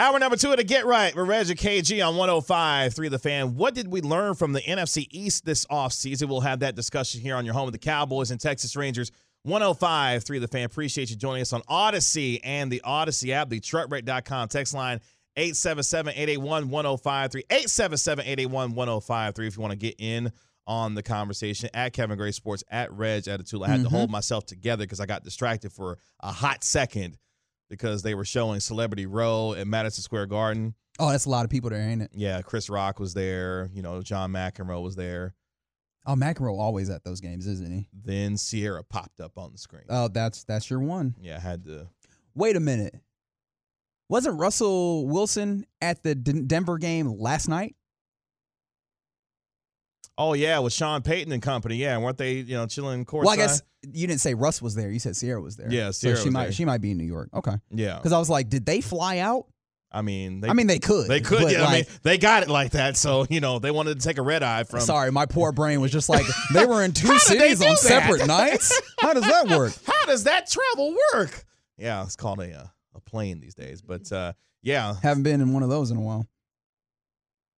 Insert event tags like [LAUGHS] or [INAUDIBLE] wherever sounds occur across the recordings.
Hour number two of the Get Right with Reggie KG on 105 3 The Fan. What did we learn from the NFC East this offseason? We'll have that discussion here on your home of the Cowboys and Texas Rangers. 105 3 The Fan. Appreciate you joining us on Odyssey and the Odyssey app, the truckwreck.com text line 877 881 1053. 877 881 1053 if you want to get in on the conversation at Kevin Gray Sports, at Reg at Attitude. I had to Mm-hmm. hold myself together because I got distracted for a hot second because they were showing Celebrity Row at Madison Square Garden. Oh, that's a lot of people there, ain't it? Yeah, Chris Rock was there. You know, John McEnroe was there. Oh, McEnroe always at those games, isn't he? Then Ciara popped up on the screen. Oh, that's that's your one. yeah, I had to. Wait a minute. Wasn't Russell Wilson at the Den- Denver game last night? Oh yeah, with Sean Payton and company. Yeah, weren't they? You know, chilling courtside. Well, I guess you didn't say Russ was there. You said Ciara was there. Yeah, so she might there. she might be in New York. Okay, Yeah, because I was like, did they fly out? I mean, they, I mean, they could. they could. Yeah, I mean, they got it like that. So you know, they wanted to take a red eye from. sorry, my poor brain was just like they were in [LAUGHS] two How did they cities on that? separate nights. How does that work? [LAUGHS] How does that travel work? Yeah, it's called a uh, a plane these days. But uh, yeah, Haven't been in one of those in a while.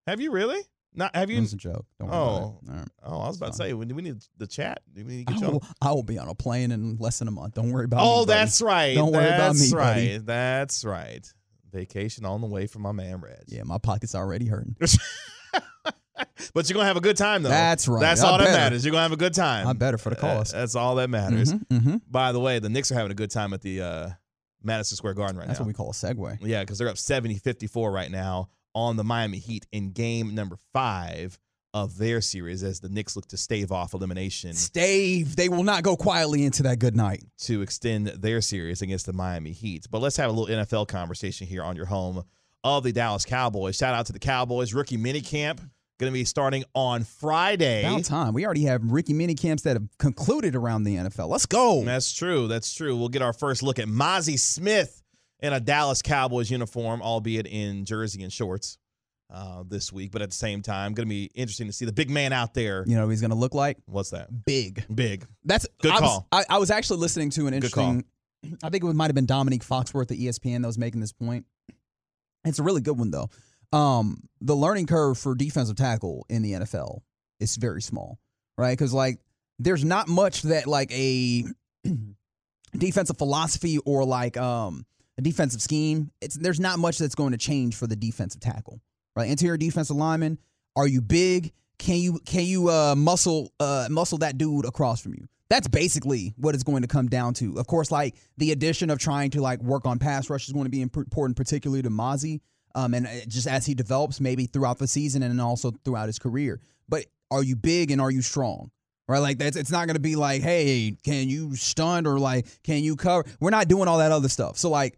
have you really? Not have It you? was a joke. Don't worry Oh. about it. All right. Oh, I was about to say, we we need the chat. Do we need to I get on? will, I will be on a plane in less than a month. Don't worry about. Oh, buddy. that's right. Don't worry about me, right. buddy. That's right. Vacation on the way for my man Reg. Yeah, my pocket's already hurting. [LAUGHS] But you're gonna have a good time though. That's right. That's I all that matters. You're gonna have a good time. I better for the Uh, cost. that's all that matters. hmm By the way, the Knicks are having a good time at the uh, Madison Square Garden right That's now. That's what we call a segue. Yeah, because they're up 70 54 right now on the Miami Heat in game number five of their series as the Knicks look to stave off elimination Stave, they will not go quietly into that good night. to extend their series against the Miami Heat. But let's have a little NFL conversation here on your home of the Dallas Cowboys. Shout out to the Cowboys. Rookie minicamp going to be starting on Friday. About time. We already have Ricky mini camps that have concluded around the NFL. Let's go. That's true. That's true. We'll get our first look at Mazi Smith in a Dallas Cowboys uniform, albeit in jersey and shorts uh, this week. But at the same time, going to be interesting to see the big man out there. You know what he's going to look like? What's that? Big. Big. That's Good I call. Was, I, I was actually listening to an interesting. I think it might have been Dominique Foxworth at ESPN that was making this point. It's a really good one though. Um, the learning curve for defensive tackle in the NFL is very small, right? Because like there's not much that like a [CLEARS THROAT] defensive philosophy or like um a defensive scheme. It's there's not much that's going to change for the defensive tackle, right? Interior defensive lineman. Are you big? Can you can you uh, muscle uh, muscle that dude across from you? That's basically what it's going to come down to. Of course, like the addition of trying to like work on pass rush is going to be important, particularly to Mazi. Um, and uh, just as he develops, maybe throughout the season and also throughout his career. But are you big and are you strong? Right, like that's it's not going to be like, hey, can you stun or like can you cover? We're not doing all that other stuff. So like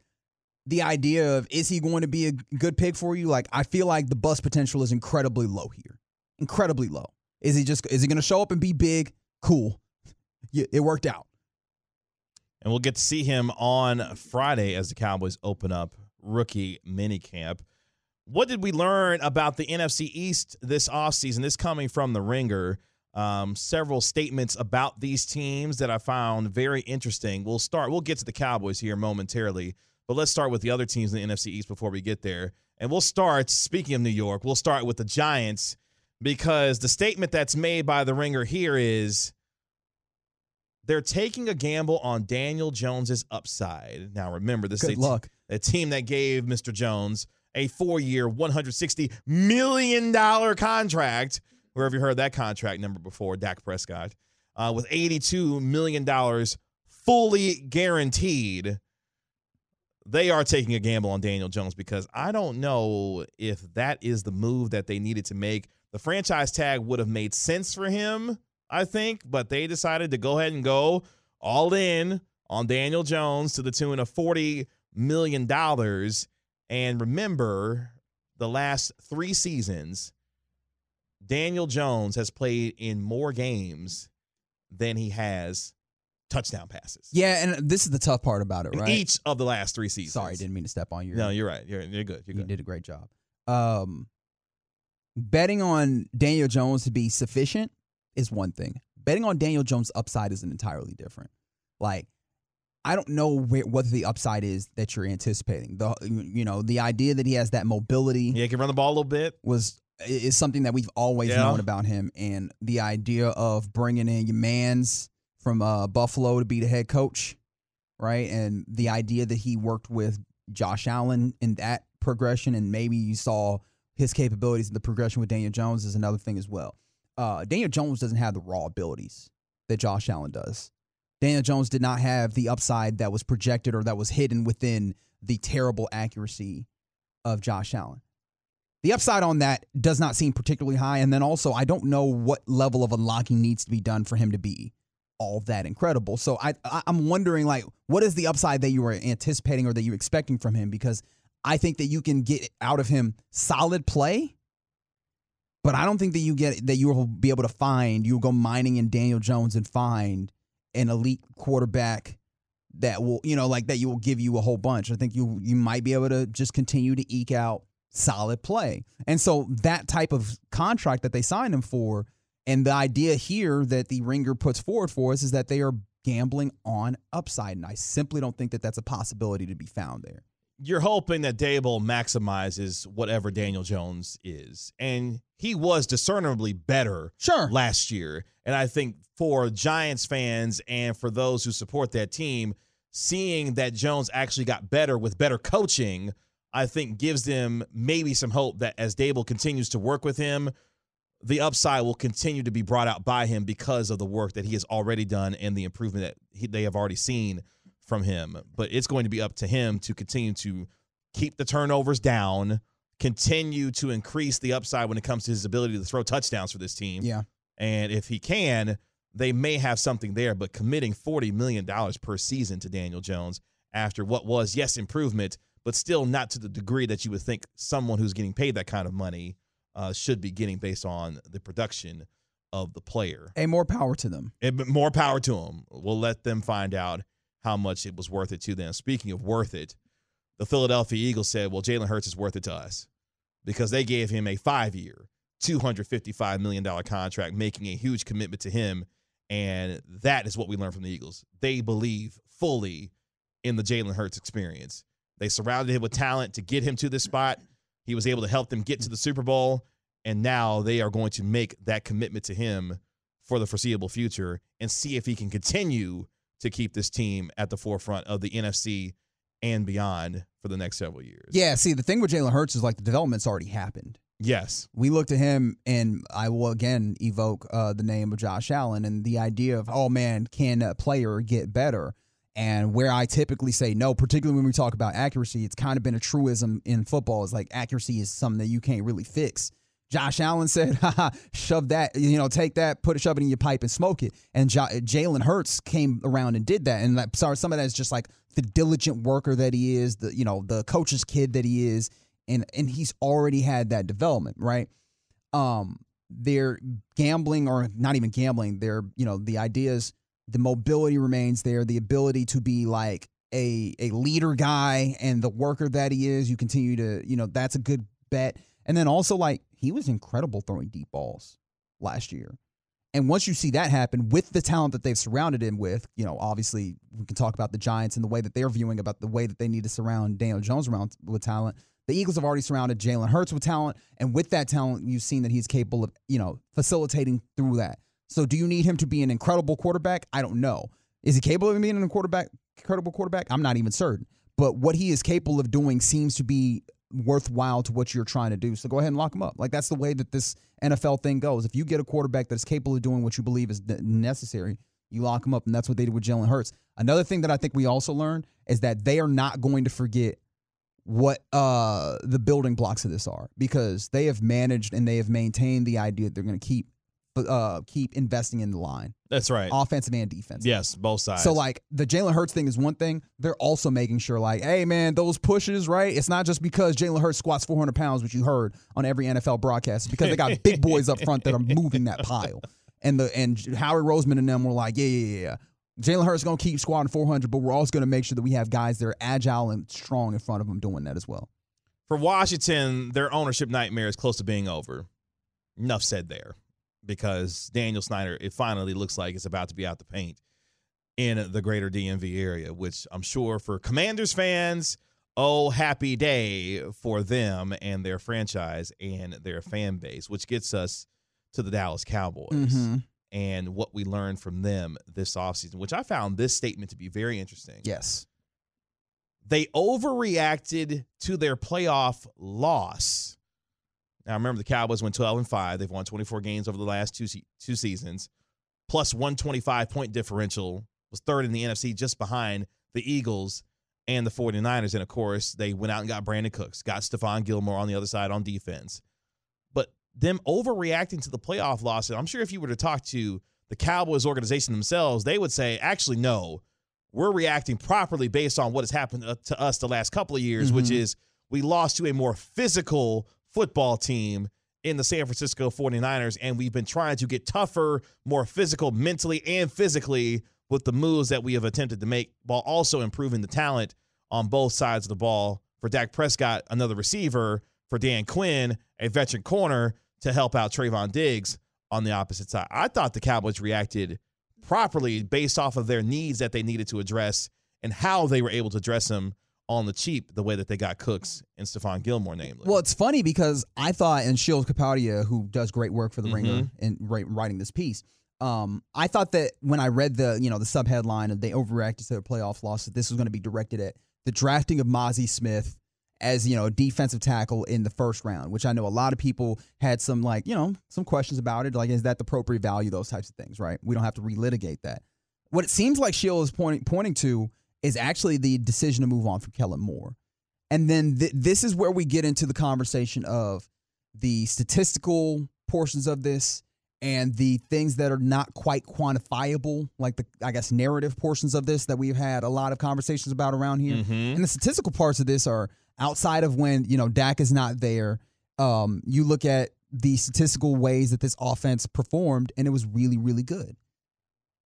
the idea of is he going to be a good pick for you? Like I feel like the bust potential is incredibly low here, incredibly low. Is he just is he going to show up and be big? Cool, yeah, it worked out. And we'll get to see him on Friday as the Cowboys open up rookie minicamp. What did we learn about the NFC East this offseason? This coming from the ringer. Um, several statements about these teams that I found very interesting. We'll start, we'll get to the Cowboys here momentarily, but let's start with the other teams in the NFC East before we get there. And we'll start, speaking of New York, we'll start with the Giants because the statement that's made by the ringer here is they're taking a gamble on Daniel Jones's upside. Now remember, this Good is a, luck. a team that gave Mr. Jones a four-year, $160 million contract. Where have you heard that contract number before? Dak Prescott. Uh, with $82 million fully guaranteed. They are taking a gamble on Daniel Jones because I don't know if that is the move that they needed to make. The franchise tag would have made sense for him, I think, but they decided to go ahead and go all in on Daniel Jones to the tune of $40 million. And remember, the last three seasons, Daniel Jones has played in more games than he has touchdown passes. Yeah, and this is the tough part about it, In right? Each of the last three seasons. Sorry, didn't mean to step on you. No, you're right. You're, you're good. You're you good. did a great job. Um, betting on Daniel Jones to be sufficient is one thing. Betting on Daniel Jones' upside is an entirely different. Like, I don't know where, what the upside is that you're anticipating. The you know the idea that he has that mobility Yeah, he can run the ball a little bit. was is something that we've always Yeah. known about him, and the idea of bringing in your man's from uh, Buffalo to be the head coach, right? And the idea that he worked with Josh Allen in that progression, and maybe you saw his capabilities in the progression with Daniel Jones is another thing as well. Uh, Daniel Jones doesn't have the raw abilities that Josh Allen does. Daniel Jones did not have the upside that was projected or that was hidden within the terrible accuracy of Josh Allen. The upside on that does not seem particularly high. And then also, I don't know what level of unlocking needs to be done for him to be all that incredible. So I, I I'm wondering like, what is the upside that you were anticipating or that you're expecting from him? Because I think that you can get out of him solid play, but I don't think that you get that you will be able to find. You'll go mining in Daniel Jones and find an elite quarterback that will, you know, like that you will give you a whole bunch. I think you you might be able to just continue to eke out solid play. And so that type of contract that they signed him for, and the idea here that the ringer puts forward for us is that they are gambling on upside. And I simply don't think that that's a possibility to be found there. You're hoping that Daboll maximizes whatever Daniel Jones is. And he was discernibly better Sure. last year. And I think for Giants fans and for those who support that team, seeing that Jones actually got better with better coaching, I think gives them maybe some hope that as Daboll continues to work with him, the upside will continue to be brought out by him because of the work that he has already done and the improvement that he, they have already seen from him. But it's going to be up to him to continue to keep the turnovers down, continue to increase the upside when it comes to his ability to throw touchdowns for this team. Yeah. And if he can, they may have something there. But committing $40 million per season to Daniel Jones after what was, yes, improvement, but still not to the degree that you would think someone who's getting paid that kind of money uh, should be getting based on the production of the player. And more power to them. And more power to them. We'll let them find out how much it was worth it to them. Speaking of worth it, the Philadelphia Eagles said, well, Jalen Hurts is worth it to us because they gave him a five year, $255 million contract, making a huge commitment to him. And that is what we learned from the Eagles. They believe fully in the Jalen Hurts experience. They surrounded him with talent to get him to this spot. He was able to help them get to the Super Bowl. And now they are going to make that commitment to him for the foreseeable future and see if he can continue to keep this team at the forefront of the NFC and beyond for the next several years. Yeah. See, the thing with Jalen Hurts is like the development's already happened. Yes. we looked at him and I will again evoke uh, the name of Josh Allen and the idea of, oh man, can a player get better? And where I typically say no, particularly when we talk about accuracy, it's kind of been a truism in football. Is like accuracy is something that you can't really fix. Josh Allen said, [LAUGHS] Haha, shove that, you know, take that, put it, shove it in your pipe and smoke it. And J- Jalen Hurts came around and did that. And like, sorry, some of that is just like the diligent worker that he is, the, you know, the coach's kid that he is. And, and he's already had that development, right? Um, they're gambling or not even gambling. They're, you know, the ideas, the mobility remains there, the ability to be like a, a leader guy and the worker that he is. You continue to, you know, that's a good bet. And then also, like, he was incredible throwing deep balls last year. And once you see that happen with the talent that they've surrounded him with, you know, obviously we can talk about the Giants and the way that they're viewing about the way that they need to surround Daniel Jones around with talent. The Eagles have already surrounded Jalen Hurts with talent, and with that talent, you've seen that he's capable of, you know, facilitating through that. So, do you need him to be an incredible quarterback? I don't know. Is he capable of being an quarterback, incredible quarterback? I'm not even certain. But what he is capable of doing seems to be worthwhile to what you're trying to do. So go ahead and lock him up. Like that's the way that this NFL thing goes. If you get a quarterback that's capable of doing what you believe is necessary, you lock him up, and that's what they did with Jalen Hurts. Another thing that I think we also learned is that they are not going to forget what uh, the building blocks of this are because they have managed and they have maintained the idea that they're going to keep uh, keep investing in the line. That's right. Offensive and defensive. Yes, both sides. So like the Jalen Hurts thing is one thing. They're also making sure like, hey man, those pushes, right? It's not just because Jalen Hurts squats 400 pounds, which you heard on every NFL broadcast. It's because they got [LAUGHS] big boys up front that are moving that pile. And the and Howie Roseman and them were like, yeah, yeah, yeah. Jalen Hurts to keep squatting 400, but we're also going to make sure that we have guys that are agile and strong in front of them doing that as well. For Washington, their ownership nightmare is close to being over. Enough said there because Daniel Snyder, it finally looks like it's about to be out the paint in the greater DMV area, which I'm sure for Commanders fans, oh, happy day for them and their franchise and their fan base, which gets us to the Dallas Cowboys mm-hmm. and what we learned from them this offseason, which I found this statement to be very interesting. Yes. They overreacted to their playoff loss now remember the Cowboys went 12 and 5. They've won 24 games over the last two se- two seasons. Plus 125 point differential was third in the NFC just behind the Eagles and the 49ers and of course they went out and got Brandin Cooks, got Stephon Gilmore on the other side on defense. But them overreacting to the playoff loss, and I'm sure if you were to talk to the Cowboys organization themselves, they would say, actually, no, we're reacting properly based on what has happened to us the last couple of years, mm-hmm. which is we lost to a more physical football team in the San Francisco 49ers, and we've been trying to get tougher, more physical, mentally and physically with the moves that we have attempted to make while also improving the talent on both sides of the ball. For Dak Prescott, another receiver. For Dan Quinn, a veteran corner to help out Trevon Diggs on the opposite side. I thought the Cowboys reacted properly based off of their needs that they needed to address and how they were able to address them on the cheap the way that they got Cooks and Stephon Gilmore, namely. Well, it's funny because I thought, and Sheil Kapadia, who does great work for the mm-hmm. Ringer in writing this piece, um, I thought that when I read the you know the sub headline of they overreacted to their playoff loss, that this was going to be directed at the drafting of Mazi Smith as you know defensive tackle in the first round, which I know a lot of people had some like you know some questions about it, like is that the appropriate value, those types of things, right? We don't have to relitigate that. What it seems like Sheil is pointing pointing to is actually the decision to move on from Kellen Moore. And then th- this is where we get into the conversation of the statistical portions of this and the things that are not quite quantifiable, like the, I guess, narrative portions of this that we've had a lot of conversations about around here. Mm-hmm. And the statistical parts of this are outside of when, you know, Dak is not there. Um, you look at the statistical ways that this offense performed, and it was really, really good.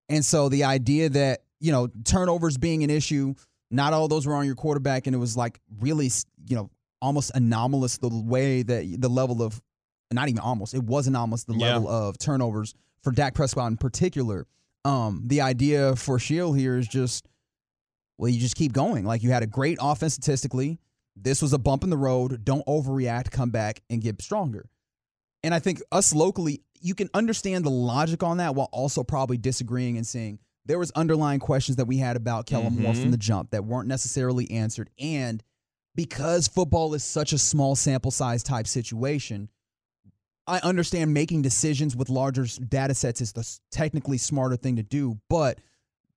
And so the idea that you know, turnovers being an issue. Not all those were on your quarterback, and it was like really, you know, almost anomalous the way that the level of, not even almost, it was anomalous the yeah. level of turnovers for Dak Prescott in particular. Um, the idea for Sheil here is just, well, you just keep going. Like you had a great offense statistically. This was a bump in the road. Don't overreact. Come back and get stronger. And I think us locally, you can understand the logic on that while also probably disagreeing and saying, there was underlying questions that we had about Kellen mm-hmm. Moore from the jump that weren't necessarily answered. And because football is such a small sample size type situation, I understand making decisions with larger data sets is the technically smarter thing to do, but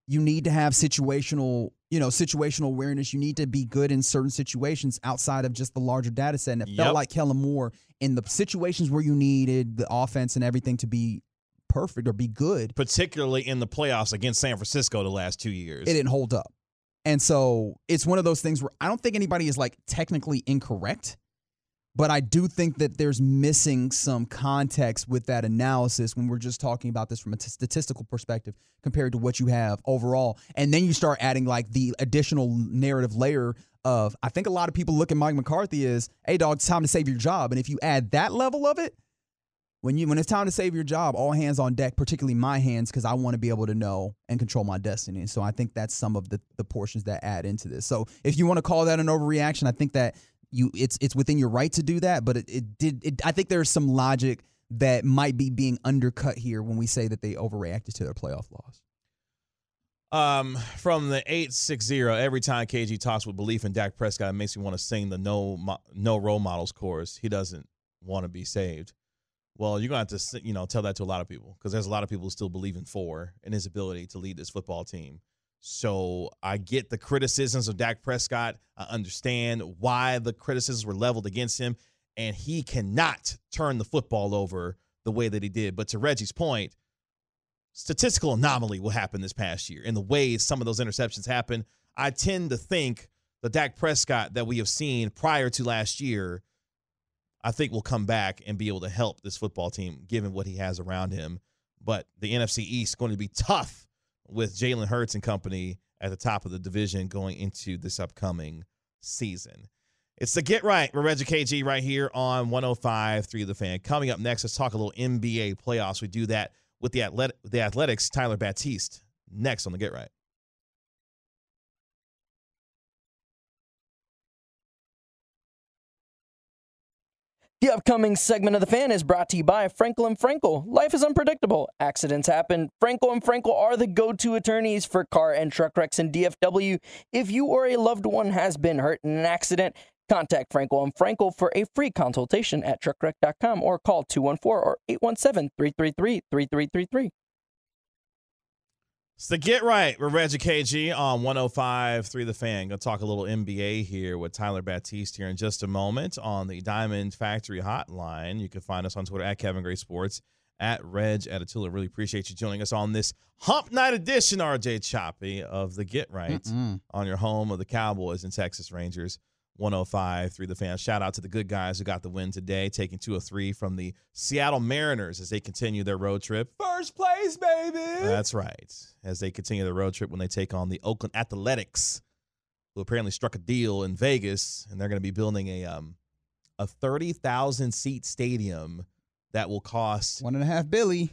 you need to have situational, you know, situational awareness. You need to be good in certain situations outside of just the larger data set. And it yep. felt like Kellen Moore in the situations where you needed the offense and everything to be perfect or be good. Particularly in the playoffs against San Francisco the last two years. It didn't hold up. And so it's one of those things where I don't think anybody is like technically incorrect, but I do think that there's missing some context with that analysis when we're just talking about this from a t- statistical perspective compared to what you have overall. And then you start adding like the additional narrative layer of I think a lot of people look at Mike McCarthy as, hey, dog, it's time to save your job. And if you add that level of it, when you when it's time to save your job, all hands on deck, particularly my hands, because I want to be able to know and control my destiny. So I think that's some of the the portions that add into this. So if you want to call that an overreaction, I think that you it's it's within your right to do that, but it, it did. It, I think there's some logic that might be being undercut here when we say that they overreacted to their playoff loss. Um, from the eight six zero, every time KG talks with belief in Dak Prescott, it makes me want to sing the no no role models chorus. He doesn't want to be saved. Well, you're gonna have to you know tell that to a lot of people because there's a lot of people who still believe in four and his ability to lead this football team. So I get the criticisms of Dak Prescott. I understand why the criticisms were leveled against him, and he cannot turn the football over the way that he did. But to Reggie's point, statistical anomaly will happen this past year in the way some of those interceptions happen. I tend to think the Dak Prescott that we have seen prior to last year, I think will come back and be able to help this football team given what he has around him. But the NFC East is going to be tough with Jalen Hurts and company at the top of the division going into this upcoming season. It's the Get Right with Reggie KG right here on 105 3 The Fan. Coming up next, let's talk a little NBA playoffs. We do that with the, athletic, the Athletics, Tyler Batiste, next on the Get Right. The upcoming segment of the fan is brought to you by Frankel and Frankel. Life is unpredictable. Accidents happen. Frankel and Frankel are the go-to attorneys for car and truck wrecks in DFW. If you or a loved one has been hurt in an accident, contact Frankel and Frankel for a free consultation at truckwreck.com or call 214 or 817-333-3333. It's the Get Right with Reggie KG on 105 3 The Fan. Gonna talk a little NBA here with Tyler Batiste here in just a moment on the Diamond Factory Hotline. You can find us on Twitter at Kevin Gray Sports, at Reg at Attitula. Really appreciate you joining us on this Hump Night edition, RJ Choppy, of the Get Right Mm-mm. on your home of the Cowboys and Texas Rangers. 105 through the fans. Shout out to the good guys who got the win today, taking two or three from the Seattle Mariners as they continue their road trip. First place, baby. That's right. As they continue their road trip when they take on the Oakland Athletics, who apparently struck a deal in Vegas, and they're going to be building a um a thirty thousand seat stadium that will cost. One and a half Billy.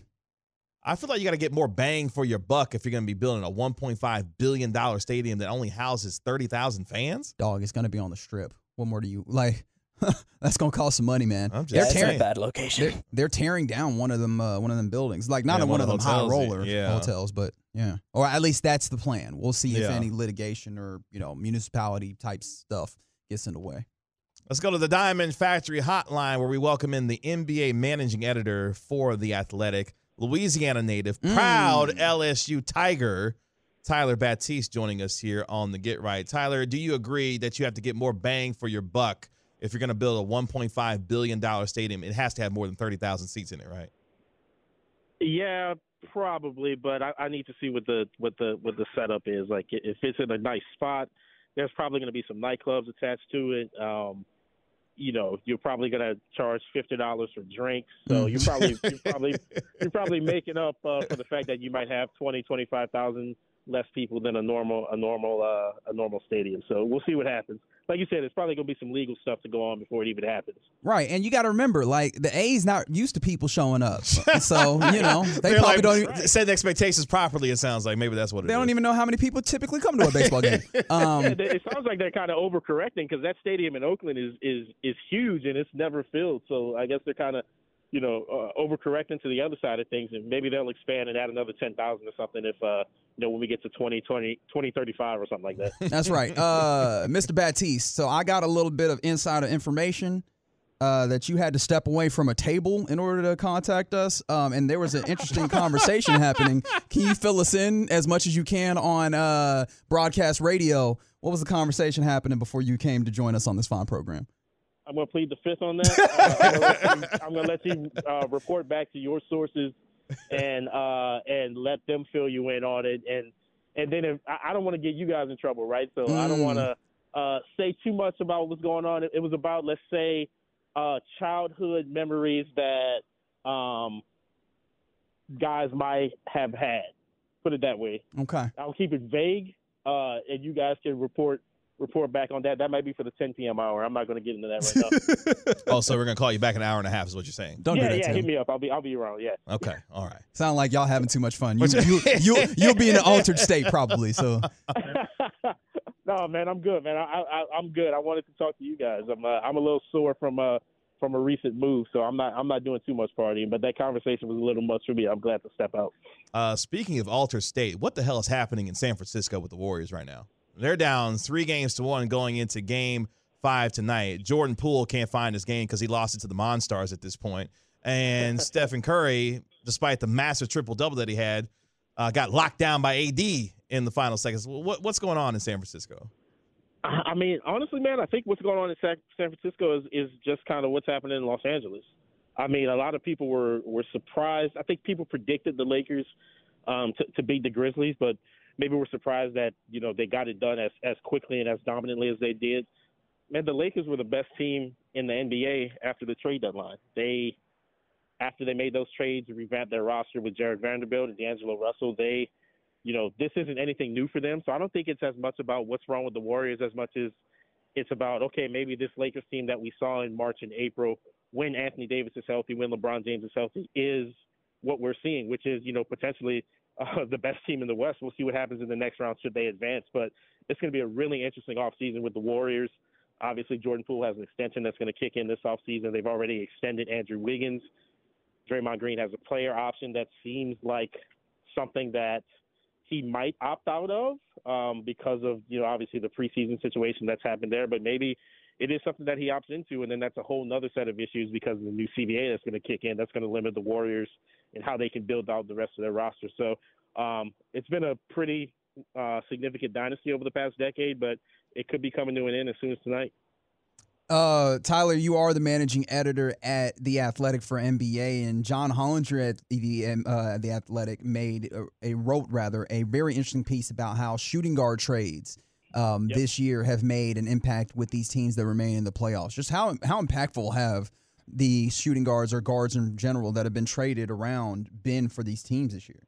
I feel like you got to get more bang for your buck if you're going to be building a one point five billion dollar stadium that only houses thirty thousand fans. Dog, it's gonna be on the strip. What more do you like? [LAUGHS] that's gonna cost some money, man. I'm just they're That's a tearing. bad location. They're, they're tearing down one of them. Uh, one of them buildings. Like not Yeah, in one, one of of them the high hotels, roller yeah. hotels, but yeah. Or at least that's the plan. We'll see if any litigation or you know municipality type stuff gets in the way. Let's go to the Diamond Factory Hotline where we welcome in the NBA managing editor for The Athletic, Louisiana native, proud Mm. LSU Tiger, Tyler Batiste, joining us here on the Get Right. Tyler, do you agree that you have to get more bang for your buck if you're going to build a $1.5 billion stadium? It has to have more than 30,000 seats in it, right? Yeah, probably, but I, I need to see what the what the what the setup is. Like if it's in a nice spot, there's probably going to be some nightclubs attached to it. Um, you know, you're probably going to charge fifty dollars for drinks, so you're probably you're probably [LAUGHS] you're probably making up uh, for the fact that you might have twenty twenty five thousand less people than a normal a normal uh, a normal stadium. So we'll see what happens. Like you said, it's probably going to be some legal stuff to go on before it even happens. Right, and you got to remember, like the A's not used to people showing up, [LAUGHS] so you know they probably like, don't. Even, set the expectations properly. It sounds like maybe that's what it they don't is. even know how many people typically come to a baseball game. [LAUGHS] Um, Yeah, it sounds like they're kind of overcorrecting because that stadium in Oakland is is is huge and it's never filled. So I guess they're kind of, you know, uh, overcorrecting to the other side of things, and maybe they'll expand and add another ten thousand or something if, uh, you know, when we get to 2020, 2035 or something like that. [LAUGHS] That's right. Uh, Mr. Batiste. So I got a little bit of insider information uh, that you had to step away from a table in order to contact us. Um, and there was an interesting conversation [LAUGHS] happening. Can you fill us in as much as you can on uh, broadcast radio? What was the conversation happening before you came to join us on this fine program? I'm going to plead the fifth on that. Uh, I'm gonna let you, let you uh, report back to your sources and uh, and let them fill you in on it. And and then if, I don't want to get you guys in trouble, right? So I don't Mm. want to uh, say too much about what's going on. It, it was about let's say uh, childhood memories that um, guys might have had. Put it that way. Okay. I'll keep it vague, uh, and you guys can report report back on that. That might be for the 10 p.m. hour. I'm not going to get into that right now. [LAUGHS] oh, so we're going to call you back in an hour and a half, is what you're saying. Don't yeah, do that, yeah, Tim. hit me up. I'll be I'll be around. Yeah. Okay. All right. Sound like y'all having too much fun. [LAUGHS] You, you, you, you'll be in an altered state probably. So no, [LAUGHS] No, man, I'm good, man. I, I I'm good. I wanted to talk to you guys. I'm uh, I'm a little sore from uh from a recent move, so I'm not I'm not doing too much partying. But that conversation was a little much for me. I'm glad to step out. Uh, speaking of alter state, what the hell is happening in San Francisco with the Warriors right now? They're down three games to one going into game five tonight. Jordan Poole can't find his game because he lost it to the Monstars at this point. And [LAUGHS] Stephen Curry, despite the massive triple double that he had, uh, got locked down by AD in the final seconds. What, what's going on in San Francisco? I mean, honestly, man, I think what's going on in San Francisco is, is just kind of what's happening in Los Angeles. I mean, a lot of people were, were surprised. I think people predicted the Lakers um, to, to beat the Grizzlies, but maybe we're surprised that you know they got it done as as quickly and as dominantly as they did. Man, the Lakers were the best team in the NBA after the trade deadline. They after they made those trades, revamped their roster with Jared Vanderbilt and D'Angelo Russell. They you know, this isn't anything new for them. So I don't think it's as much about what's wrong with the Warriors as much as it's about, okay, maybe this Lakers team that we saw in March and April when Anthony Davis is healthy, when LeBron James is healthy, is what we're seeing, which is, you know, potentially uh, the best team in the West. We'll see what happens in the next round should they advance. But it's going to be a really interesting offseason with the Warriors. Obviously, Jordan Poole has an extension that's going to kick in this offseason. They've already extended Andrew Wiggins. Draymond Green has a player option that seems like something that – he might opt out of um, because of you know obviously the preseason situation that's happened there. But maybe it is something that he opts into, and then that's a whole other set of issues because of the new CBA that's going to kick in. That's going to limit the Warriors and how they can build out the rest of their roster. So um, it's been a pretty uh, significant dynasty over the past decade, but it could be coming to an end as soon as tonight. Uh, Tyler, you are the managing editor at the Athletic for NBA, and John Hollinger at the uh, the Athletic made a, a, wrote rather a very interesting piece about how shooting guard trades um, yep. this year have made an impact with these teams that remain in the playoffs. Just how how impactful have the shooting guards or guards in general that have been traded around been for these teams this year?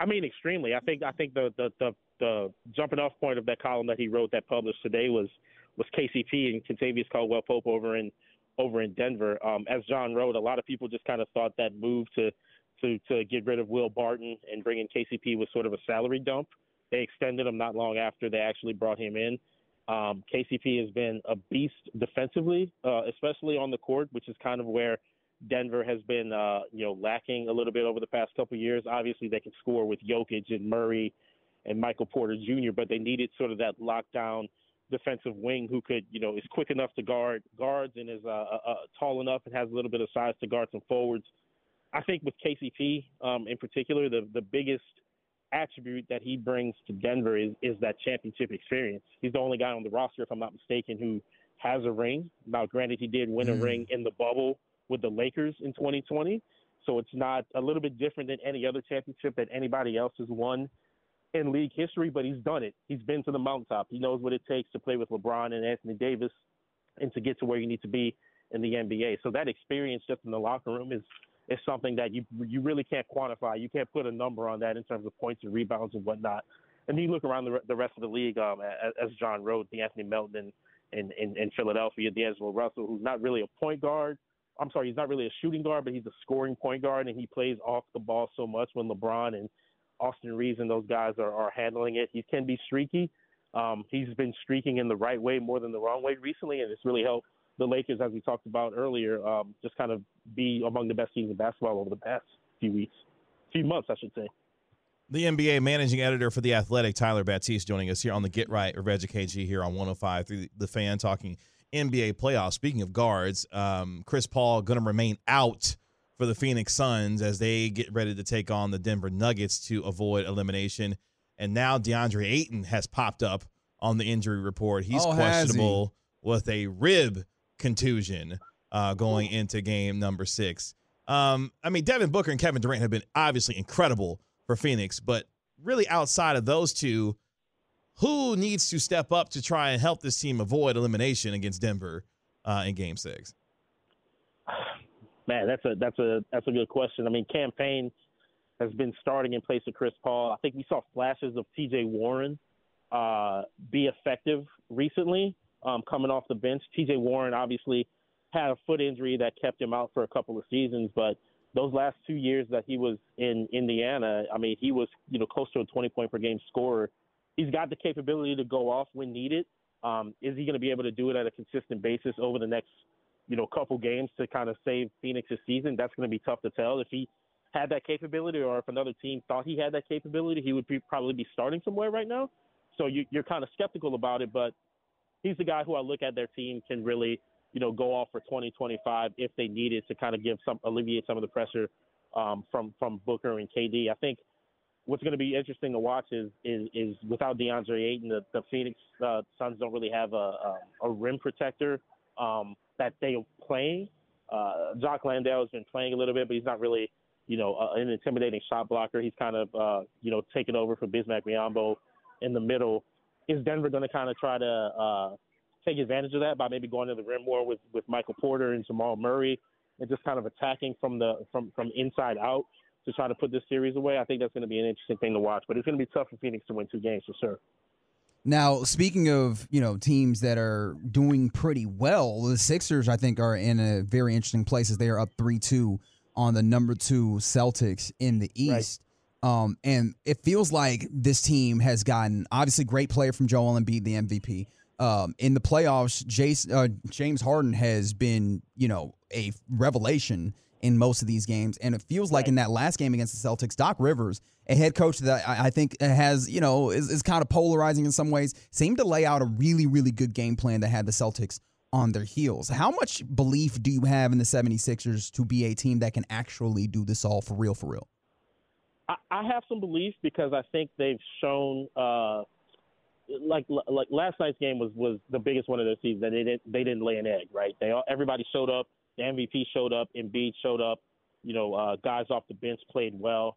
I mean, extremely. I think I think the the the, the jumping off point of that column that he wrote that published today was was KCP and Kentavious Caldwell Pope over in over in Denver. Um, as John wrote, a lot of people just kind of thought that move to to to get rid of Will Barton and bring in KCP was sort of a salary dump. They extended him not long after they actually brought him in. Um, KCP has been a beast defensively, uh, especially on the court, which is kind of where Denver has been, uh, you know, lacking a little bit over the past couple of years. Obviously, they can score with Jokic and Murray and Michael Porter Jr., but they needed sort of that lockdown defensive wing who could, you know, is quick enough to guard guards and is uh, uh, uh, tall enough and has a little bit of size to guard some forwards. I think with KCP um, in particular, the the biggest attribute that he brings to Denver is is that championship experience. He's the only guy on the roster, if I'm not mistaken, who has a ring. Now, granted, he did win mm. a ring in the bubble with the Lakers in 2020, so it's not a little bit different than any other championship that anybody else has won in league history, but he's done it. He's been to the mountaintop. He knows what it takes to play with LeBron and Anthony Davis and to get to where you need to be in the NBA. So that experience just in the locker room is is something that you you really can't quantify. You can't put a number on that in terms of points and rebounds and whatnot. And you look around the, the rest of the league, um, as, as John wrote, the Anthony Melton in, in, in Philadelphia, D'Angelo Russell, who's not really a point guard. I'm sorry, he's not really a shooting guard, but he's a scoring point guard, and he plays off the ball so much when LeBron and Austin Reaves and those guys are, are handling it. He can be streaky. Um, he's been streaking in the right way more than the wrong way recently, and it's really helped the Lakers, as we talked about earlier, um, just kind of be among the best teams in basketball over the past few weeks, few months, I should say. The NBA managing editor for The Athletic, Tyler Batiste, joining us here on the Get Right of Reggie KG here on 105 through the fan talking NBA playoffs. Speaking of guards, um, Chris Paul going to remain out for the Phoenix Suns as they get ready to take on the Denver Nuggets to avoid elimination. And now DeAndre Ayton has popped up on the injury report. He's oh, questionable he? with a rib contusion uh, going into game number six. Um, I mean, Devin Booker and Kevin Durant have been obviously incredible for Phoenix, but really outside of those two, who needs to step up to try and help this team avoid elimination against Denver uh, in game six? Man, that's a that's a that's a good question. I mean, Cam Payne has been starting in place of Chris Paul. I think we saw flashes of T.J. Warren uh, be effective recently, um, coming off the bench. T.J. Warren obviously had a foot injury that kept him out for a couple of seasons, but those last two years that he was in Indiana, I mean, he was you know close to a 20 point per game scorer he's got the capability to go off when needed. Um, is he going to be able to do it at a consistent basis over the next, you know, couple games to kind of save Phoenix's season? That's going to be tough to tell. If he had that capability, or if another team thought he had that capability, he would be, probably be starting somewhere right now. So you, you're kind of skeptical about it, but he's the guy who I look at their team can really, you know, go off for 2025 if they needed to kind of give some alleviate some of the pressure um, from from Booker and KD. I think what's going to be interesting to watch is is, is without DeAndre Ayton, the, the Phoenix uh, Suns don't really have a, a, a rim protector um, that they are playing. Uh, Jock Landale has been playing a little bit, but he's not really, you know, uh, an intimidating shot blocker. He's kind of, uh, you know, taking over for Bismack Biyombo in the middle. Is Denver going to kind of try to uh, take advantage of that by maybe going to the rim more with, with Michael Porter and Jamal Murray and just kind of attacking from the from from inside out? to try to put this series away. I think that's going to be an interesting thing to watch, but it's going to be tough for Phoenix to win two games for sure. Now, speaking of you know teams that are doing pretty well, the Sixers I think are in a very interesting place as they are up three two on the number two Celtics in the East. Right. Um, and it feels like this team has gotten obviously great player from Joel Embiid, the MVP. Um, in the playoffs, Jace, uh, James Harden has been you know a revelation in most of these games. And it feels like right. in that last game against the Celtics, Doc Rivers, a head coach that I, think has, you know, is, is kind of polarizing in some ways, seemed to lay out a really, really good game plan that had the Celtics on their heels. How much belief do you have in the 76ers to be a team that can actually do this all for real, for real? I, have some belief because I think they've shown, uh, like like last night's game was was the biggest one of their season. That they didn't they didn't lay an egg, right? They all, everybody showed up the MVP showed up, Embiid showed up. You know, uh, guys off the bench played well.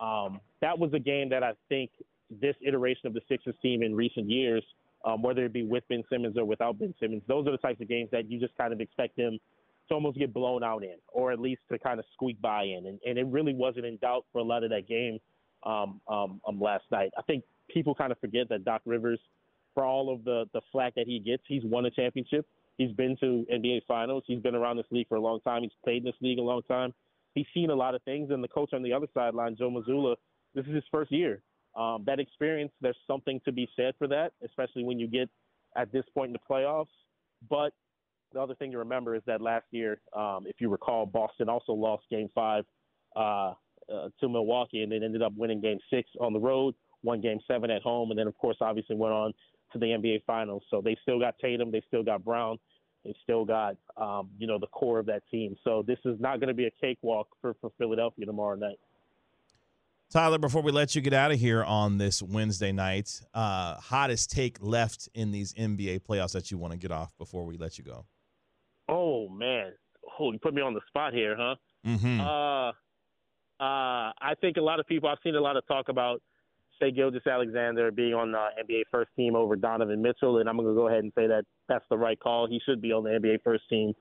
Um, that was a game that I think this iteration of the Sixers team in recent years, um, whether it be with Ben Simmons or without Ben Simmons, those are the types of games that you just kind of expect them to almost get blown out in, or at least to kind of squeak by in. And, and it really wasn't in doubt for a lot of that game um, um, um, last night. I think people kind of forget that Doc Rivers, for all of the the flack that he gets, he's won a championship. He's been to NBA finals. He's been around this league for a long time. He's played in this league a long time. He's seen a lot of things. And the coach on the other sideline, Joe Mazzulla, this is his first year. Um, that experience, there's something to be said for that, especially when you get at this point in the playoffs. But the other thing to remember is that last year, um, if you recall, Boston also lost Game Five uh, uh, to Milwaukee, and then ended up winning Game Six on the road, won Game Seven at home, and then of course, obviously went on to the NBA Finals. So they still got Tatum, they still got Brown, they still got um, you know the core of that team. So this is not going to be a cakewalk for, for Philadelphia tomorrow night. Tyler, before we let you get out of here on this Wednesday night, uh, hottest take left in these NBA playoffs that you want to get off before we let you go? Oh man, oh you put me on the spot here, huh? Mm-hmm. Uh, uh, I think a lot of people. I've seen a lot of talk about say, Gilgeous-Alexander being on the NBA first team over Donovan Mitchell, and I'm going to go ahead and say that that's the right call. He should be on the NBA first team,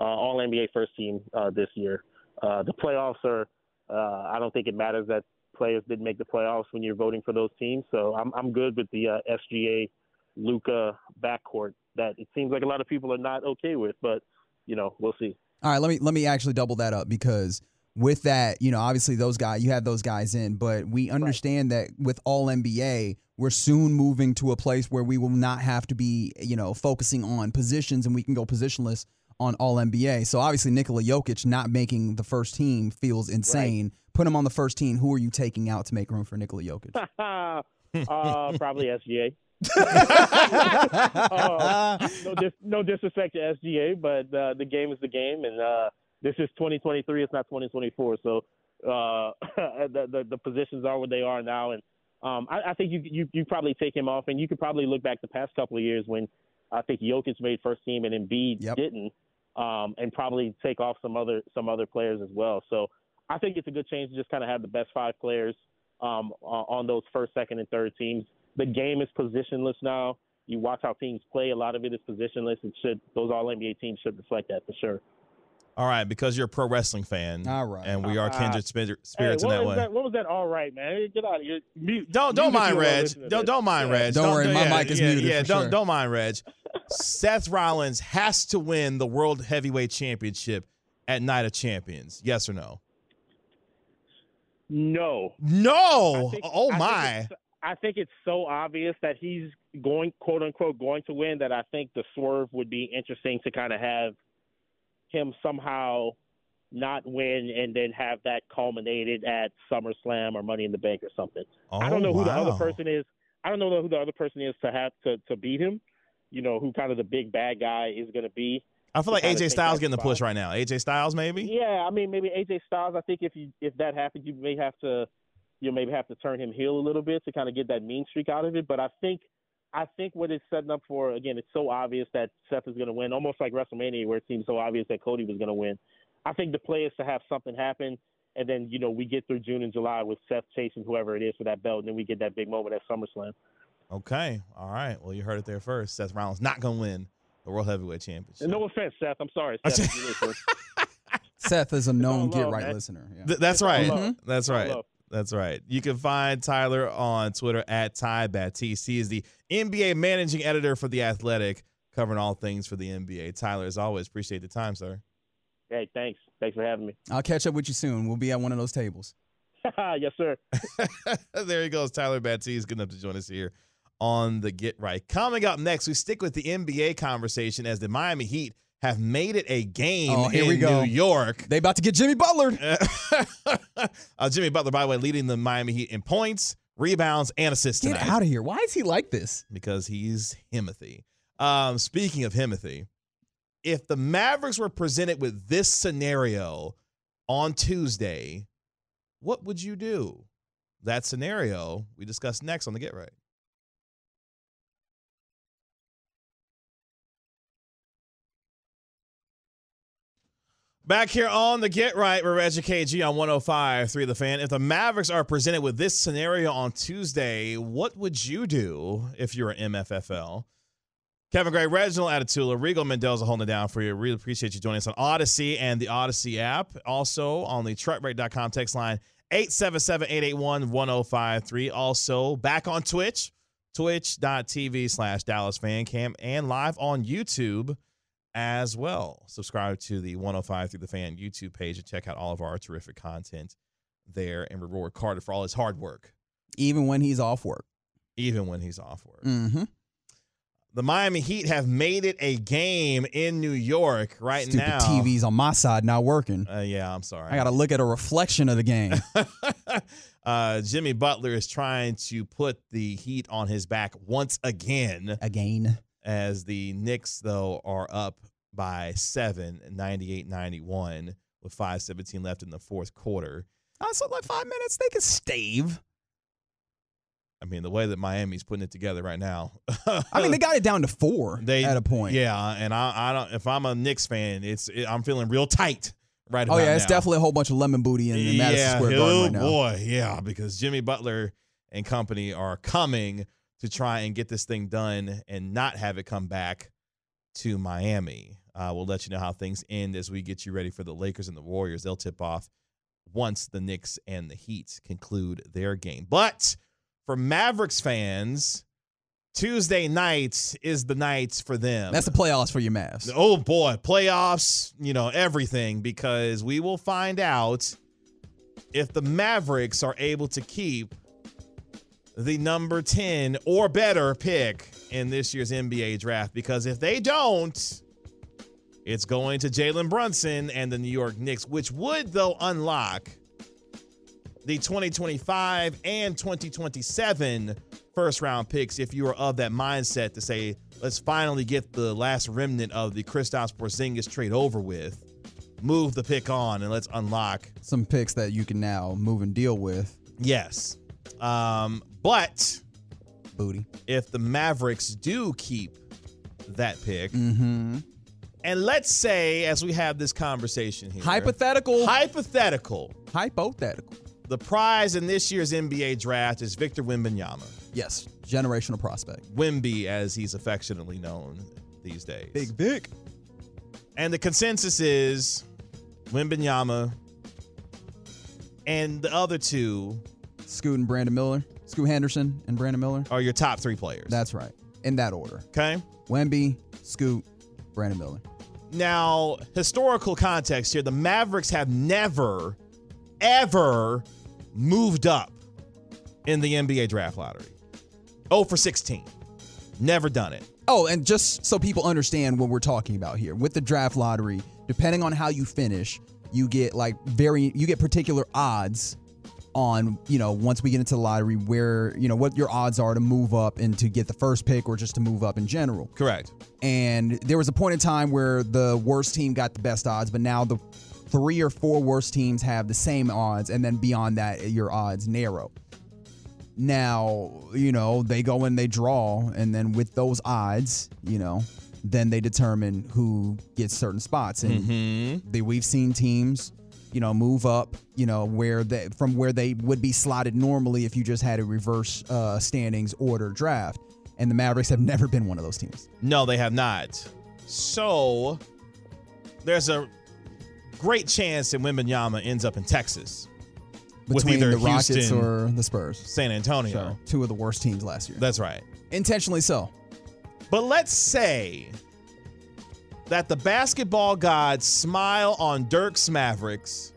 uh, all NBA first team uh, this year. Uh, the playoffs are. Uh, I don't think it matters that players didn't make the playoffs when you're voting for those teams. So I'm I'm good with the uh, SGA Luka backcourt that it seems like a lot of people are not okay with, but you know we'll see. All right, let me let me actually double that up because with that, you know, obviously those guys, you have those guys in, but we understand right. that with all NBA, we're soon moving to a place where we will not have to be, you know, focusing on positions and we can go positionless on all NBA. So obviously Nikola Jokic not making the first team feels insane. Right. Put him on the first team. Who are you taking out to make room for Nikola Jokic? [LAUGHS] uh, probably SGA. [LAUGHS] uh, no, dis- no disrespect to SGA, but uh, the game is the game, and uh, this is 2023. It's not 2024. So uh, [LAUGHS] the, the, the positions are what they are now, and um, I, I think you, you you probably take him off, and you could probably look back the past couple of years when I think Jokic made first team and Embiid yep. didn't, um, and probably take off some other some other players as well. So I think it's a good change to just kind of have the best five players um, on those first, second, and third teams. The game is positionless now. You watch how teams play. A lot of it is positionless. It should those All NBA teams should reflect that for sure. All right, because you're a pro wrestling fan. All right, and we are kindred spirits hey, in that way. That, what was that? All right, man. Get out of here. Mute, don't don't mind Reg. Don't don't mind yeah. Reg. Don't, don't worry, my yeah, mic is yeah, muted. Yeah, don't sure. don't mind Reg. Seth Rollins has to win the World Heavyweight Championship at Night of Champions. Yes or no? No. No. Think, oh I my. Think I think it's so obvious that he's going, quote unquote, going to win that I think the swerve would be interesting to kind of have him somehow not win and then have that culminated at SummerSlam or Money in the Bank or something. I don't know Oh, who the other oh, person is. I don't know who the other person is to have to, to beat him. You know, who kind of the big bad guy is going to be. I feel like AJ Styles getting the push right now. AJ Styles, maybe. Yeah, I mean, maybe AJ Styles. I think if you if that happens, you may have to you maybe have to turn him heel a little bit to kind of get that mean streak out of it. But I think I think what it's setting up for again, it's so obvious that Seth is going to win, almost like WrestleMania, where it seemed so obvious that Cody was going to win. I think the play is to have something happen, and then you know we get through June and July with Seth chasing whoever it is for that belt, and then we get that big moment at SummerSlam. Okay. All right. Well, you heard it there first. Seth Rollins not gonna win the World Heavyweight Championship. And no offense, Seth. I'm sorry, Seth. if you listen. Seth is a known get right man. listener. Yeah. Th- that's all right. love. Mm-hmm. That's all right. Love. That's right. You can find Tyler on Twitter at Ty Batiste. He is the NBA managing editor for The Athletic, covering all things for the NBA. Tyler, as always, appreciate the time, sir. Hey, thanks. Thanks for having me. I'll catch up with you soon. We'll be at one of those tables. [LAUGHS] [LAUGHS] yes, sir. there he goes, Tyler Batiste, is good enough to join us here on the Get Right. Coming up next, we stick with the NBA conversation as the Miami Heat have made it a game Oh, here in we go. New York. They about to get Jimmy Butler. [LAUGHS] uh, Jimmy Butler, by the way, leading the Miami Heat in points, rebounds, and assists Get tonight out of here. Why is he like this? because he's Himothy. Um, speaking of Himothy, if the Mavericks were presented with this scenario on Tuesday, what would you do? That scenario we discuss next on the Get Right. Back here on the Get Right, we're Reggie KG on 105 3 The Fan. If the Mavericks are presented with this scenario on Tuesday, what would you do if you're an MFFL? Kevin Gray, Reginald Atatula, Regal Mendel's holding it down for you. Really appreciate you joining us on Audacy and the Audacy app. Also on the truckbreak.com text line 877-881-1053. Also back on Twitch, twitch.tv slash Dallas Fan Cam, and live on YouTube as well. Subscribe to the 105 through the fan YouTube page and check out all of our terrific content there and reward Carter for all his hard work, Even when he's off work. even when he's off work. Mm-hmm. The Miami Heat have made it a game in New York right Stupid now. TV's on my side not working. Uh, yeah, I'm sorry. I got to look at a reflection of the game. [LAUGHS] uh, Jimmy Butler is trying to put the Heat on his back once again, Again. As the Knicks, though, are up by seven, 98 91, with 5.17 left in the fourth quarter. Oh, so like five minutes, they can stave. I mean, the way that Miami's putting it together right now. I mean, they got it down to four [LAUGHS] They- at a point. Yeah, and I, I don't. If I'm a Knicks fan, it's it, I'm feeling real tight right Oh yeah, it's now. definitely a whole bunch of lemon booty in the Madison yeah, Square oh Garden right oh, now. boy, yeah, because Jimmy Butler and company are coming to try and get this thing done and not have it come back to Miami. Uh, we'll let you know how things end as we get you ready for the Lakers and the Warriors. They'll tip off once the Knicks and the Heat conclude their game. But for Mavericks fans, Tuesday night is the night for them. That's the playoffs for your Mavs. Oh boy, playoffs, you know, everything, because we will find out if the Mavericks are able to keep the number 10 or better pick in this year's NBA draft. Because if they don't, it's going to Jalen Brunson and the New York Knicks, which would, though, unlock the 2025 and 2027 first round picks if you are of that mindset to say, let's finally get the last remnant of the Kristaps Porzingis trade over with, move the pick on, and let's unlock. Some picks that you can now move and deal with. Yes. Um, but Booty. if the Mavericks do keep that pick, Mm-hmm. and let's say, as we have this conversation here, Hypothetical. hypothetical, Hypothetical. the prize in this year's NBA draft is Victor Wembanyama. Yes. Generational prospect. Wemby, as he's affectionately known these days. Big Vic. And the consensus is Wembanyama and the other two Scoot and Brandon Miller. Scoot Henderson and Brandon Miller. are your top three players. That's right. In that order. okay. Wemby, Scoot, Brandon Miller. Now, historical context here the Mavericks have never, ever moved up in the NBA draft lottery. Oh for 16. Never done it. Oh, and just so people understand what we're talking about here, with the draft lottery, depending on how you finish, you get like very you get particular odds on, you know, once we get into the lottery where, you know, what your odds are to move up and to get the first pick or just to move up in general. Correct. And there was a point in time where the worst team got the best odds, but now the three or four worst teams have the same odds, and then beyond that, your odds narrow. Now, you know, they go and they draw, and then with those odds, you know, then they determine who gets certain spots. And mm-hmm. they, we've seen teams, you know, move up, you know, where they from where they would be slotted normally if you just had a reverse uh, standings order draft. And the Mavericks have never been one of those teams. No, they have not. So there's a great chance that Wembanyama ends up in Texas with Between either the Rockets or the Spurs. San Antonio. Sure. Two of the worst teams last year. That's right. Intentionally so. But let's say that the basketball gods smile on Dirk's Mavericks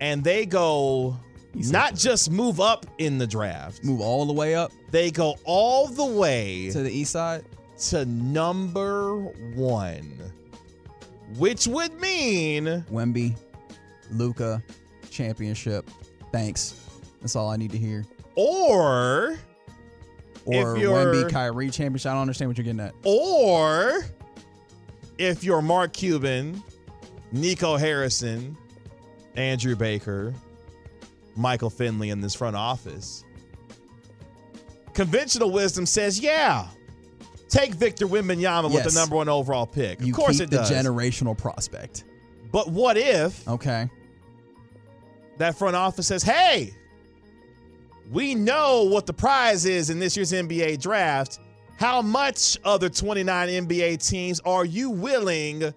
and they go not just move up in the draft, Move all the way up they go all the way to the east side. to number one, which would mean Wemby, Luka, championship. Thanks. That's all I need to hear. or Or Wemby, Kyrie championship. I don't understand what you're getting at. or if you're Mark Cuban, Nico Harrison, Andrew Baker, Michael Finley in this front office, conventional wisdom says, yeah, take Victor Wembanyama with the number one overall pick. You of course it the does. generational prospect. but what if Okay. that front office says, hey, we know what the prize is in this year's NBA draft. How much of the 29 NBA teams are you willing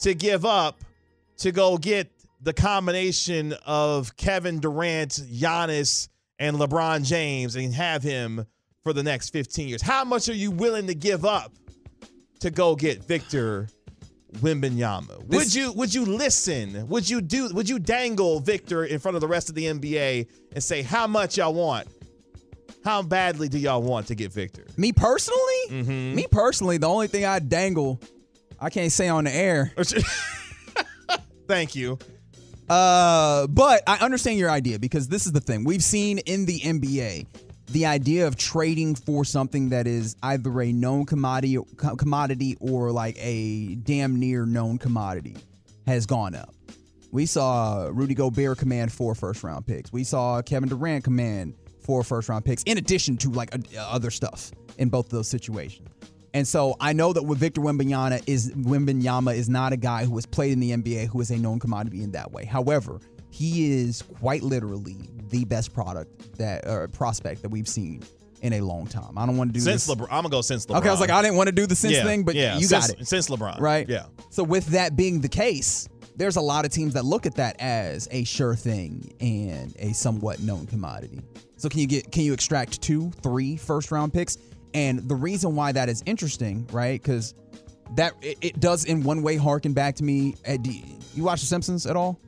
to give up to go get the combination of Kevin Durant, Giannis, and LeBron James and have him for the next 15 years? How much are you willing to give up to go get Victor Wembanyama? would This- you would you listen? Would you do would you dangle Victor in front of the rest of the NBA and say how much y'all want? How badly do y'all want to get Victor? Me personally? Mm-hmm. Me personally, the only thing I dangle, I can't say on the air. [LAUGHS] Thank you. Uh, but I understand your idea because this is the thing we've seen in the NBA. The idea of trading for something that is either a known commodity, commodity or like a damn near known commodity has gone up. We saw Rudy Gobert command four first round picks. We saw Kevin Durant command four first round picks, in addition to like uh, other stuff in both of those situations. And so I know that with Victor Wembanyama is Wembanyama is not a guy who has played in the NBA who is a known commodity in that way. However, he is quite literally the best product that or prospect that we've seen in a long time. I don't want to do Since this. LeBron, I'm gonna go since LeBron. Okay, I was like, I didn't want to do the since yeah, thing, but yeah, you since, got it since LeBron, right? Yeah, So with that being the case, there's a lot of teams that look at that as a sure thing and a somewhat known commodity. So can you get can you extract two, three first round picks? And the reason why that is interesting, right? Because that it, it does in one way harken back to me. At, you watch The Simpsons at all?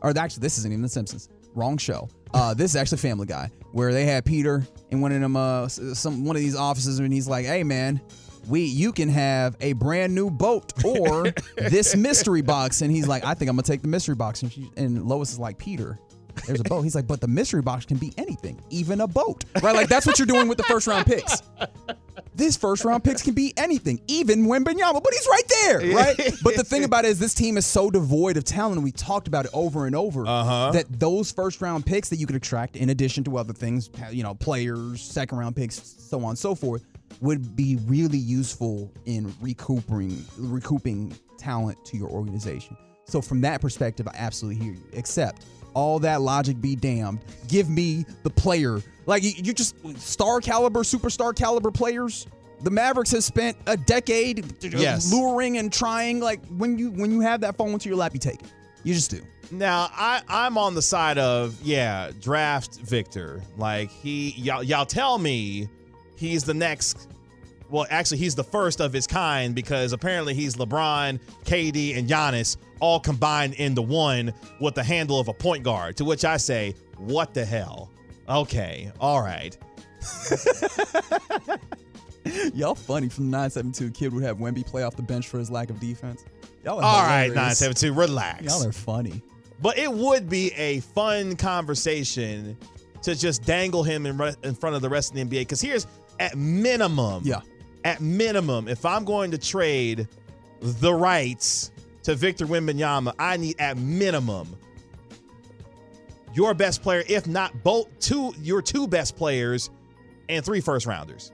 Or actually, this isn't even The Simpsons. Wrong show. Uh, this is actually Family Guy, where they had Peter in one of them, uh, some one of these offices, and he's like, "Hey, man, we you can have a brand new boat or [LAUGHS] this mystery box," and he's like, "I think I'm gonna take the mystery box," and, she, and Lois is like, "Peter." There's a boat. He's like, but the mystery box can be anything, even a boat. Right? Like that's what you're doing with the first round picks. This first round picks can be anything, even Wembanyama, but he's right there, right? but the thing [LAUGHS] about it is this team is so devoid of talent, we talked about it over and over, Uh-huh. that those first round picks that you could attract, in addition to other things, you know, players, second round picks, so on and so forth, would be really useful in recouping recouping talent to your organization. So from that perspective, I absolutely hear you. Except all that logic be damned. Give me the player. Like you, just star caliber, superstar caliber players. The Mavericks have spent a decade Yes. luring and trying. Like when you when you have that phone into your lap, you take it. You just do. Now I I'm on the side of yeah draft Victor like he y'all y'all tell me he's the next well actually he's the first of his kind because apparently he's LeBron, KD and Giannis all combined into one with the handle of a point guard to which I say what the hell Okay. All right. [LAUGHS] Y'all funny from the 972 kid would have Wemby play off the bench for his lack of defense. Y'all are All right, hilarious. 972, relax. Y'all are funny. But it would be a fun conversation to just dangle him in, re- in front of the rest of the NBA. Because here's at minimum, Yeah. at minimum, if I'm going to trade the rights to Victor Wembanyama, I need at minimum your best player, if not both two, your two best players and three first rounders.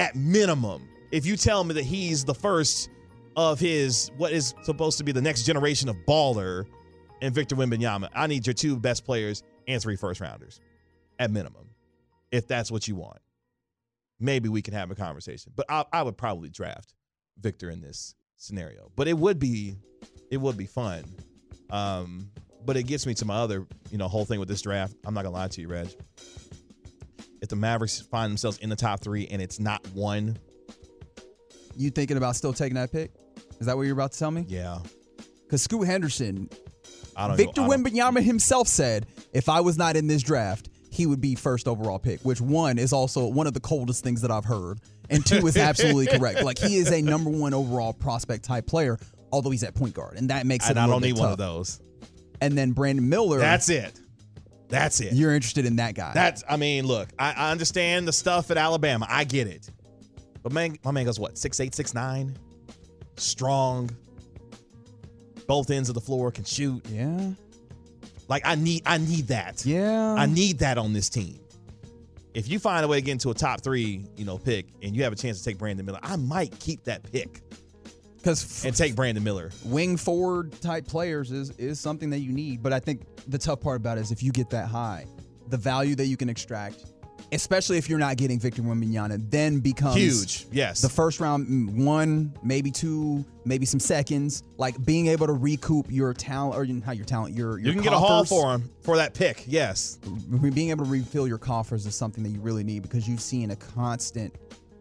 At minimum, if you tell me that he's the first of his what is supposed to be the next generation of baller and Victor Wembanyama, I need your two best players and three first rounders at minimum. If that's what you want, maybe we can have a conversation. But I, I would probably draft Victor in this scenario. But it would be, it would be fun. Um, but it gets me to my other, you know, whole thing with this draft. I'm not gonna lie to you, Reg. If the Mavericks find themselves in the top three and it's not one, You thinking about still taking that pick? Is that what you're about to tell me? yeah, Because Scoot Henderson, I don't. Victor Wembanyama himself said, if I was not in this draft, he would be first overall pick. Which one is also one of the coldest things that I've heard, and two is absolutely [LAUGHS] correct. Like he is a number one overall prospect type player, although he's at point guard, and that makes it. And I don't need one of those. And then Brandon Miller, That's it. That's it. you're interested in that guy. That's. I mean, look, I, I understand the stuff at Alabama. I get it. But man, my man goes what six eight six nine, strong. Both ends of the floor can shoot. yeah, Like I need, I need that. yeah. I need that on this team. If you find a way to get into a top three, you know, pick, and you have a chance to take Brandon Miller, I might keep that pick because and take Brandon Miller. wing forward type players is is something that you need. But I think the tough part about it is if you get that high, the value that you can extract, especially if you're not getting Victor Wembanyama, then becomes Huge. Yes. The first round, mm, one, maybe two, maybe some seconds, like being able to recoup your talent or how your talent, your, your you can get a haul for him for that pick. Yes. Being able to refill your coffers is something that you really need because you've seen a constant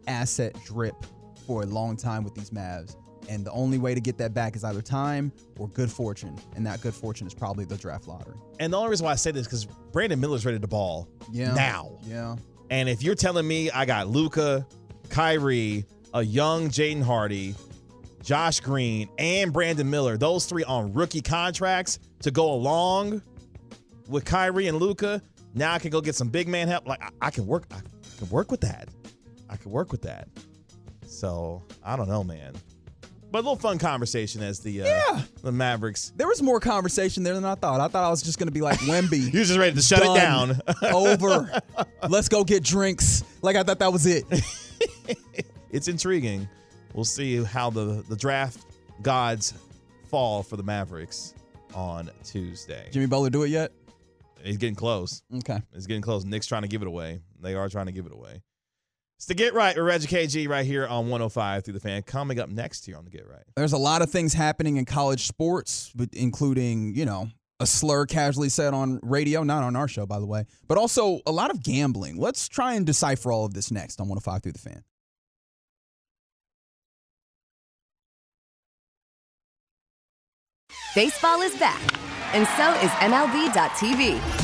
asset drip for a long time with these Mavs. And the only way to get that back is either time or good fortune. And that good fortune is probably the draft lottery. And the only reason why I say this is because Brandon Miller's ready to ball Yeah. now. Yeah. And if you're telling me I got Luka, Kyrie, a young Jaden Hardy, Josh Green, and Brandon Miller, those three on rookie contracts to go along with Kyrie and Luka, now I can go get some big man help. Like I, I can work, I can work with that. I can work with that. So I don't know, man. But a little fun conversation as the uh, Yeah. the Mavericks. There was more conversation there than I thought. I thought I was just going to be like Wemby. [LAUGHS] You're just ready to shut it down. [LAUGHS] Over. Let's go get drinks. Like I thought that was it. [LAUGHS] it's intriguing. We'll see how the the draft gods fall for the Mavericks on Tuesday. Jimmy Butler do it yet? He's getting close. Okay. It's getting close. Knicks trying to give it away. They are trying to give it away. It's the Get Right with Reggie KG right here on 105 through the fan. Coming up next here on the Get Right. There's a lot of things happening in college sports, but including, you know, a slur casually said on radio, not on our show, by the way, but also a lot of gambling. Let's try and decipher all of this next on 105 through the fan. Baseball is back, and so is MLB.tv.